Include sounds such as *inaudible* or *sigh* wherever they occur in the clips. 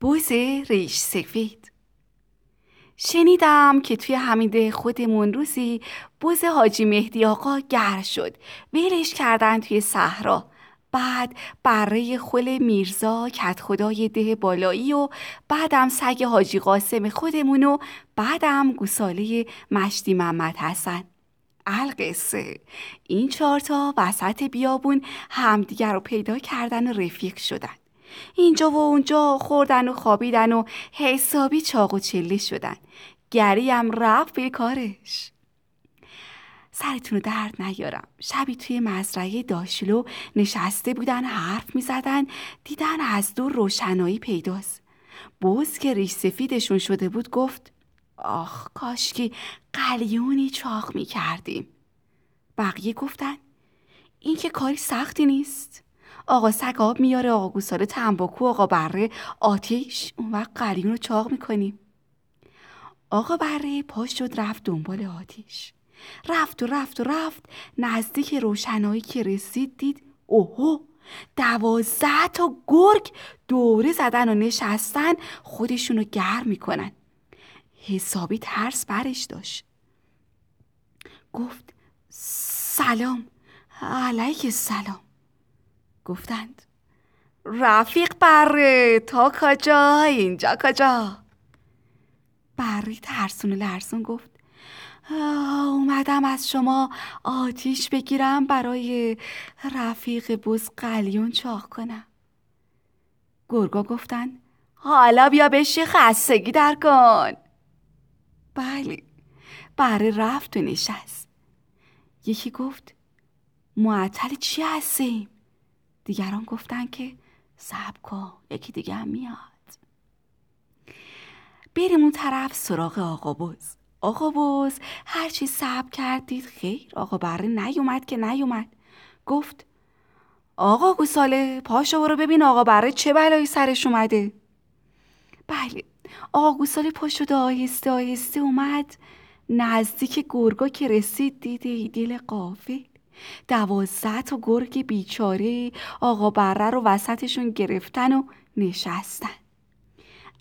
بوز ریش سفید. شنیدم که توی همین ده خودمون روزی بوز حاجی مهدی آقا گر شد. ویلش کردن توی صحرا. بعد بره خل میرزا کت خدای ده بالایی و بعدم سگ حاجی قاسم خودمون و بعدم گوساله مشتی محمد حسن. القصه. این چهارتا وسط بیابون همدیگر رو پیدا کردن و رفیق شدن. اینجا و اونجا خوردن و خوابیدن و حسابی چاق و چله شدن. گریم رفت به کارش. سرتون درد نیارم. شبی توی مزرعه داشلو نشسته بودن حرف می زدن دیدن از دور روشنایی پیداست. بوز که ریش سفیدشون شده بود گفت آخ کاشکی قلیونی چاق می کردیم بقیه گفتن این که کاری سختی نیست. آقا سگ آب میاره آقا گوساله تنباکو آقا بره آتیش اون وقت قلیون رو چاق می‌کنیم. آقا بره پاش شد رفت دنبال آتیش. رفت و رفت و رفت نزدیک روشنایی که رسید دید اوهو دوازده تا گرگ دوره زدن و نشستن خودشونو گرم می‌کنن. حسابی ترس برش داشت. گفت سلام علیک سلام گفتند. رفیق بره. تا کجا؟ اینجا کجا؟ بری ترسون و لرزون گفت. اومدم از شما آتیش بگیرم برای رفیق بوز قلیون چاق کنم. گرگا گفتن حالا بیا بشی خستگی در کن. بله. بره رفت و نشست. یکی گفت معطل چی هستیم؟ دیگران گفتن که صبر کن یکی دیگه هم میاد. بریم اون طرف سراغ آقا بوز. آقا بوز هرچی صبر کردید خیر. آقا بره نیومد که نیومد. گفت آقا گوساله پاشو برو ببین آقا بره چه بلایی سرش اومده. بله آقا گوساله پاشو آهسته آهسته اومد. نزدیک گرگا که رسید دیده دل قافل. دوازده تا گرگ بیچاره آقا بره رو وسطشون گرفتن و نشستن.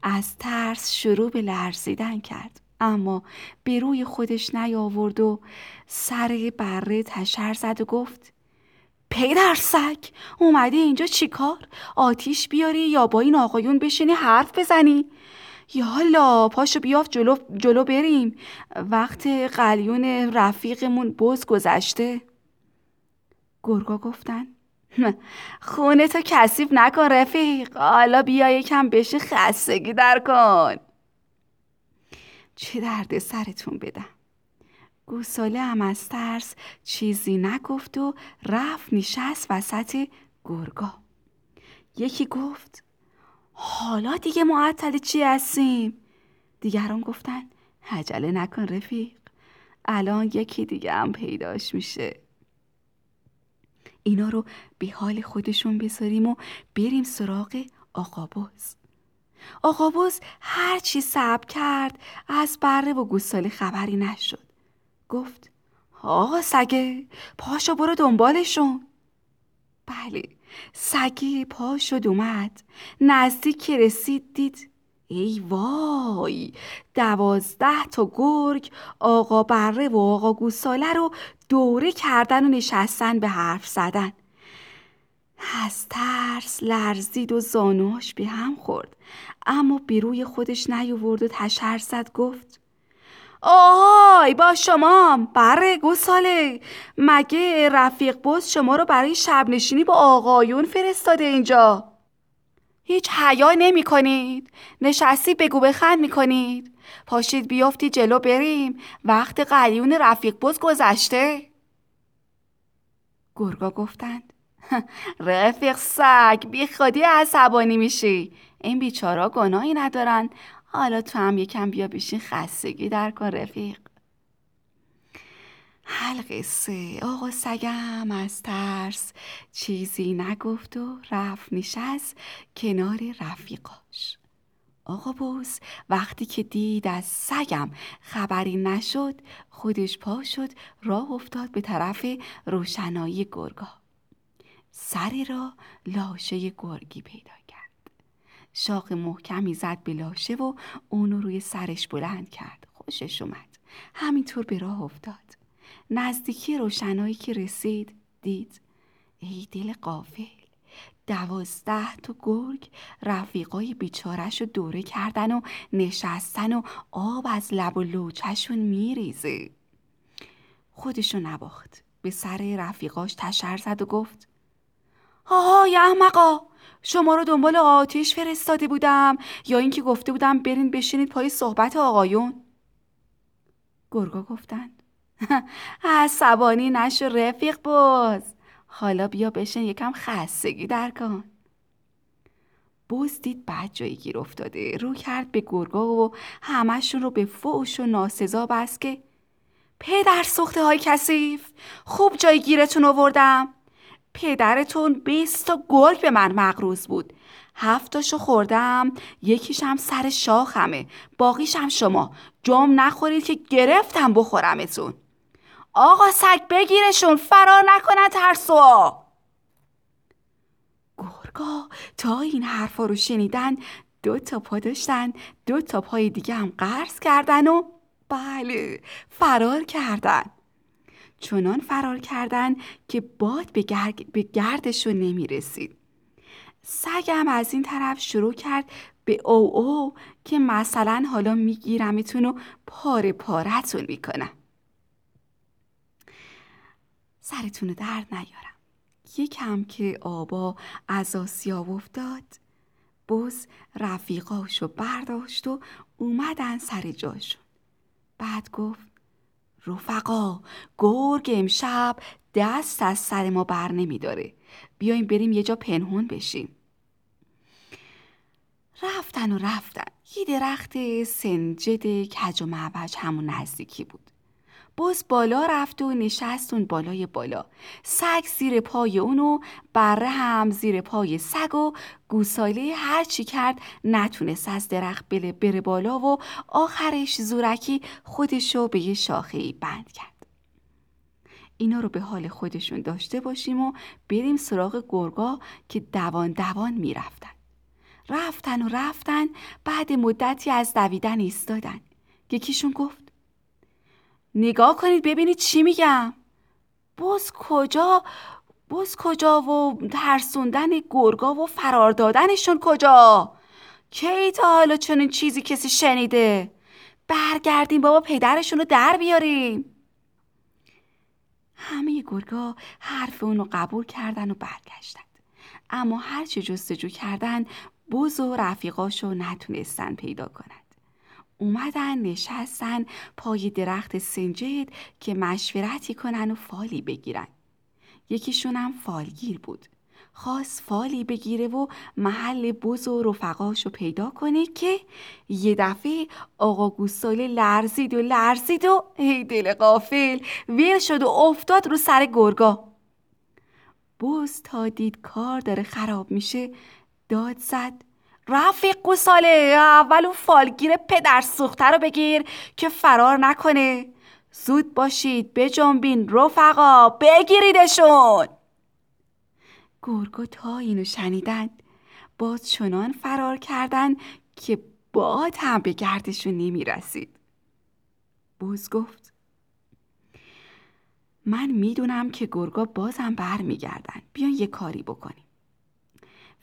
از ترس شروع به لرزیدن کرد. اما به روی خودش نیاورد و سر بره تشر زد و گفت پدر سگ اومدی اینجا چیکار؟ آتیش بیاری یا با این آقایون بشینی حرف بزنی؟ یالا پاشو بیافت جلو, جلو بریم. وقت قلیون رفیقمون بز گذشته. گرگا گفتن. *laughs* خونه تو کسیف نکن رفیق. حالا بیا یکم بشی خستگی در کن. چه درد سرتون بدم. گوساله هم از ترس چیزی نگفت و رفت نشست وسط گرگا. یکی گفت حالا دیگه معطل چی هستیم؟ دیگران گفتن عجله نکن رفیق. الان یکی دیگه هم پیداش میشه. اینا رو به حال خودشون بذاریم و بریم سراغ آقا باز. آقا باز هر چی صبر کرد از بره و گوساله خبری نشد. گفت آقا سگه پاشو برو دنبالشون. بله سگه پا شد اومد. نزدیک رسید دید ای وای دوازده تا گرگ آقا بره و آقا گوساله رو دوره کردن و نشستن به حرف زدن. از ترس لرزید و زانوش به هم خورد. اما بیروی خودش نیاورد و تشر زد گفت آهای با شما بره گوساله. مگه رفیق بوز شما رو برای شب نشینی با آقایون فرستاده اینجا؟ هیچ حیا نمی کنید نشستی بگو بخند می کنید پاشید بیافتی جلو بریم. وقت قلیون رفیق بوز گذشته. گرگا گفتند *laughs* رفیق سگ بی خودی عصبانی میشی. این بیچارا گناهی ندارن. حالا تو هم یکم بیا بیشین خستگی در کن رفیق. حلقه سه. آقا سگم از ترس. چیزی نگفت و رفت نشست کنار رفیقاش. آقا بوس وقتی که دید از سگم خبری نشد خودش پا شد راه افتاد به طرف روشنایی گرگا. سری را لاشه گرگی پیدا کرد. شاق محکمی زد به لاشه و اونو روی سرش بلند کرد. خوشش اومد. همینطور به راه افتاد. نزدیکی روشنایی که رسید دید ای دل قافل دوازده تا گرگ رفیقای بیچارش رو دوره کردن و نشستن و آب از لب و لوچشون میریزه. خودشو نباخت به سر رفیقاش تشر زد و گفت آهای احمقا شما رو دنبال آتیش فرستاده بودم یا اینکه گفته بودم برین بشینید پای صحبت آقایون؟ گرگا گفتند *laughs* عصبانی نشو رفیق باز. حالا بیا بشین یکم خستگی در کن. بوز دید بعد جایی گیر افتاده. رو کرد به گرگا و همشون رو به فوش و ناسزا بست که پدر سخته های کسیف خوب جای گیرتون آوردم. پدرتون بیست تا گرگ به من مقروض بود. هفتاشو خوردم یکیشم سر شاخمه باقیشم شما. جم نخورید که گرفتم بخورمتون. آقا سگ بگیرشون فرار نکنن ترسوا گرگا تا این حرفا رو شنیدن دو تا پا داشتن دو تا پای دیگه هم قرض کردن و بله فرار کردن. چنان فرار کردن که باد به, گرد به گردشون نمی رسید سگم از این طرف شروع کرد به او او که مثلا حالا میگیرمتون و پاره پارتون می‌کنم. سرتون درد نیارم. یکم که آبا از آسیاب افتاد. بز رفیقاشو برداشت و اومدن سر جاشون. بعد گفت رفقا گرگ امشب دست از سر ما بر نمی داره بیایم بریم یه جا پنهون بشیم. رفتن و رفتن. یه درخت سنجد کج و معوج همون نزدیکی بود. بز بالا رفت و نشست اون بالای بالا. سگ زیر پای اونو بره هم زیر پای سگ و گوساله هر چی کرد نتونست از درخت بله بره بالا و آخرش زورکی خودشو به یه شاخه بند کرد. اینا رو به حال خودشون داشته باشیم و بریم سراغ گرگا که دوان دوان می‌رفتن. رفتن و رفتن بعد مدتی از دویدن ایستادن. یکیشون گفت نگاه کنید ببینید چی میگم. بز کجا بز کجا و ترسوندن گرگا و فرار دادنشون کجا؟ کی تا حالا چنین چیزی کسی شنیده؟ برگردیم بابا پدرشون رو در بیاریم همه گرگا حرف اونو قبول کردن و برگشتند اما هرچی جستجو کردن بز و رفیقاشو نتونستن پیدا کنند اومدن نشستن پای درخت سنجد که مشورتی کنن و فالی بگیرن. یکیشون فالگیر بود. خواست فالی بگیره و محل بز و رفقاشو پیدا کنه که یه دفعه آقا گوساله لرزید و لرزید و ای دل قافل ویل شد و افتاد رو سر گرگا. بز تا دید کار داره خراب میشه داد زد. رفیق گوساله اول اون فالگیر پدر سوخته رو بگیر که فرار نکنه. زود باشید بجنبین رفقا بگیریدشون. گرگو تا اینو شنیدن باز چنان فرار کردن که باد هم به گردشون نمی رسید بوز گفت من می‌دونم که گرگا بازم بر میگردن بیان یه کاری بکنیم.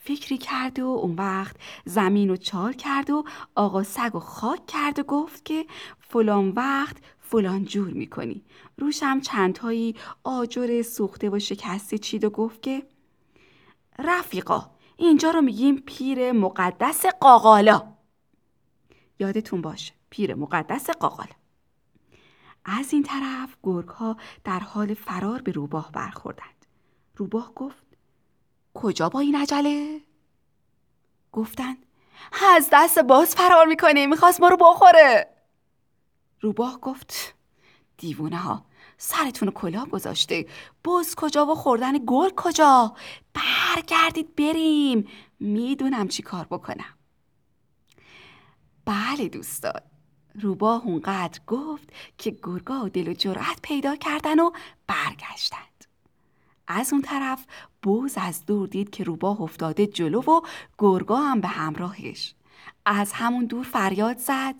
فکری کرد و اون وقت زمین رو چال کرد و آقا سگ و خاک کرد و گفت که فلان وقت فلان جور می‌کنی. روشم چندهایی آجر سوخته و شکسته چید و گفت که رفیقا اینجا رو میگیم پیر مقدس قاقالا. یادتون باشه پیر مقدس قاقالا. از این طرف گرگ ها در حال فرار به روباه برخوردند. روباه گفت کجا با این عجله؟ گفتن از دست باز فرار می‌کنه می‌خواست ما رو بخوره. روباه گفت دیوونه ها سرتون کلا گذاشته. بز کجا و خوردن گل کجا؟ برگردید بریم. می‌دونم چی کار بکنم. بله دوستان. روباه اونقدر گفت که گرگا دل و جرأت پیدا کردن و برگشتند از اون طرف بوز از دور دید که روباه افتاده جلو و گرگا هم به همراهش. از همون دور فریاد زد.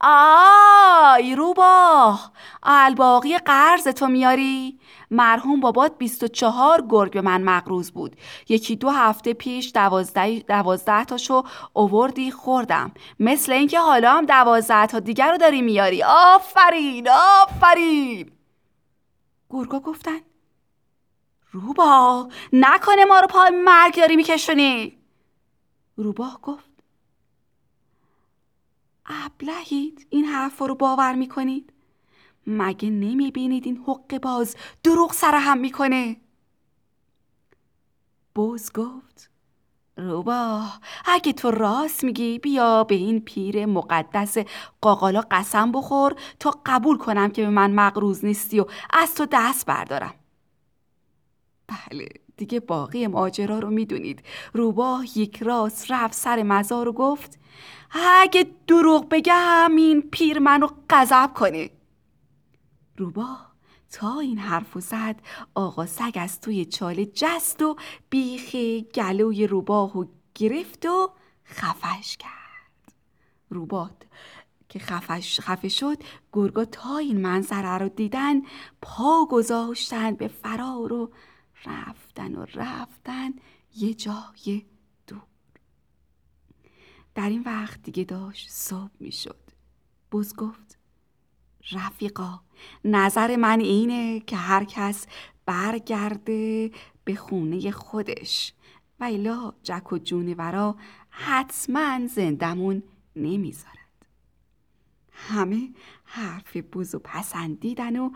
آی روباه الباقی قرض تو میاری؟ مرحوم بابات 24 گرگ به من مقروض بود. یکی دو هفته پیش دوازده, دوازده تاشو اووردی خوردم. مثل اینکه حالا هم دوازده تا دیگر رو داری میاری. آفرین آفرین! گرگا گفتن روبا نکنه ما رو پای مرگ داری میکشونی. روباه گفت ابلهید این حرف رو باور می‌کنید؟ مگه نمی‌بینید این حق باز دروغ سر هم می‌کنه؟ بوز گفت روبا اگه تو راست میگی بیا به این پیر مقدس قاقالا قسم بخور تا قبول کنم که به من مقروض نیستی و از تو دست بردارم. بله دیگه باقی ماجرا رو می‌دونید. روباه یک راست رفت سر مزار و گفت اگه دروغ بگم این پیر منو غضب کنه. روباه تا این حرفو زد آقا سگ از توی چاله جست و بیخ گلوی روباهو گرفت و خفش کرد. روباه که خفش خفه شد گرگا تا این منظره رو دیدن پا گذاشتن به فرار و رفتن و رفتن یه جای دور. در این وقت دیگه داشت صبح می شد بز گفت رفیقا نظر من اینه که هر کس برگرده به خونه خودش. و ایلا جک و جونورا حتما زندمون نمی‌ذارد. همه حرف بوز و پسندیدن و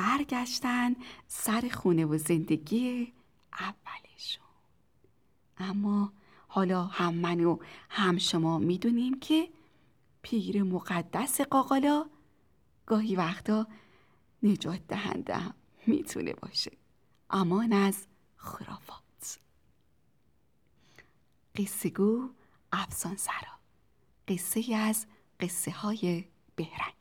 برگشتن سر خونه و زندگی اولشون. اما حالا هم من و هم شما می‌دونیم که پیر مقدس قاقالا گاهی وقتا نجات دهنده هم می‌تونه باشه. امان از خرافات. قصه گو افسان سرا قصه از قصه های بهرنگ.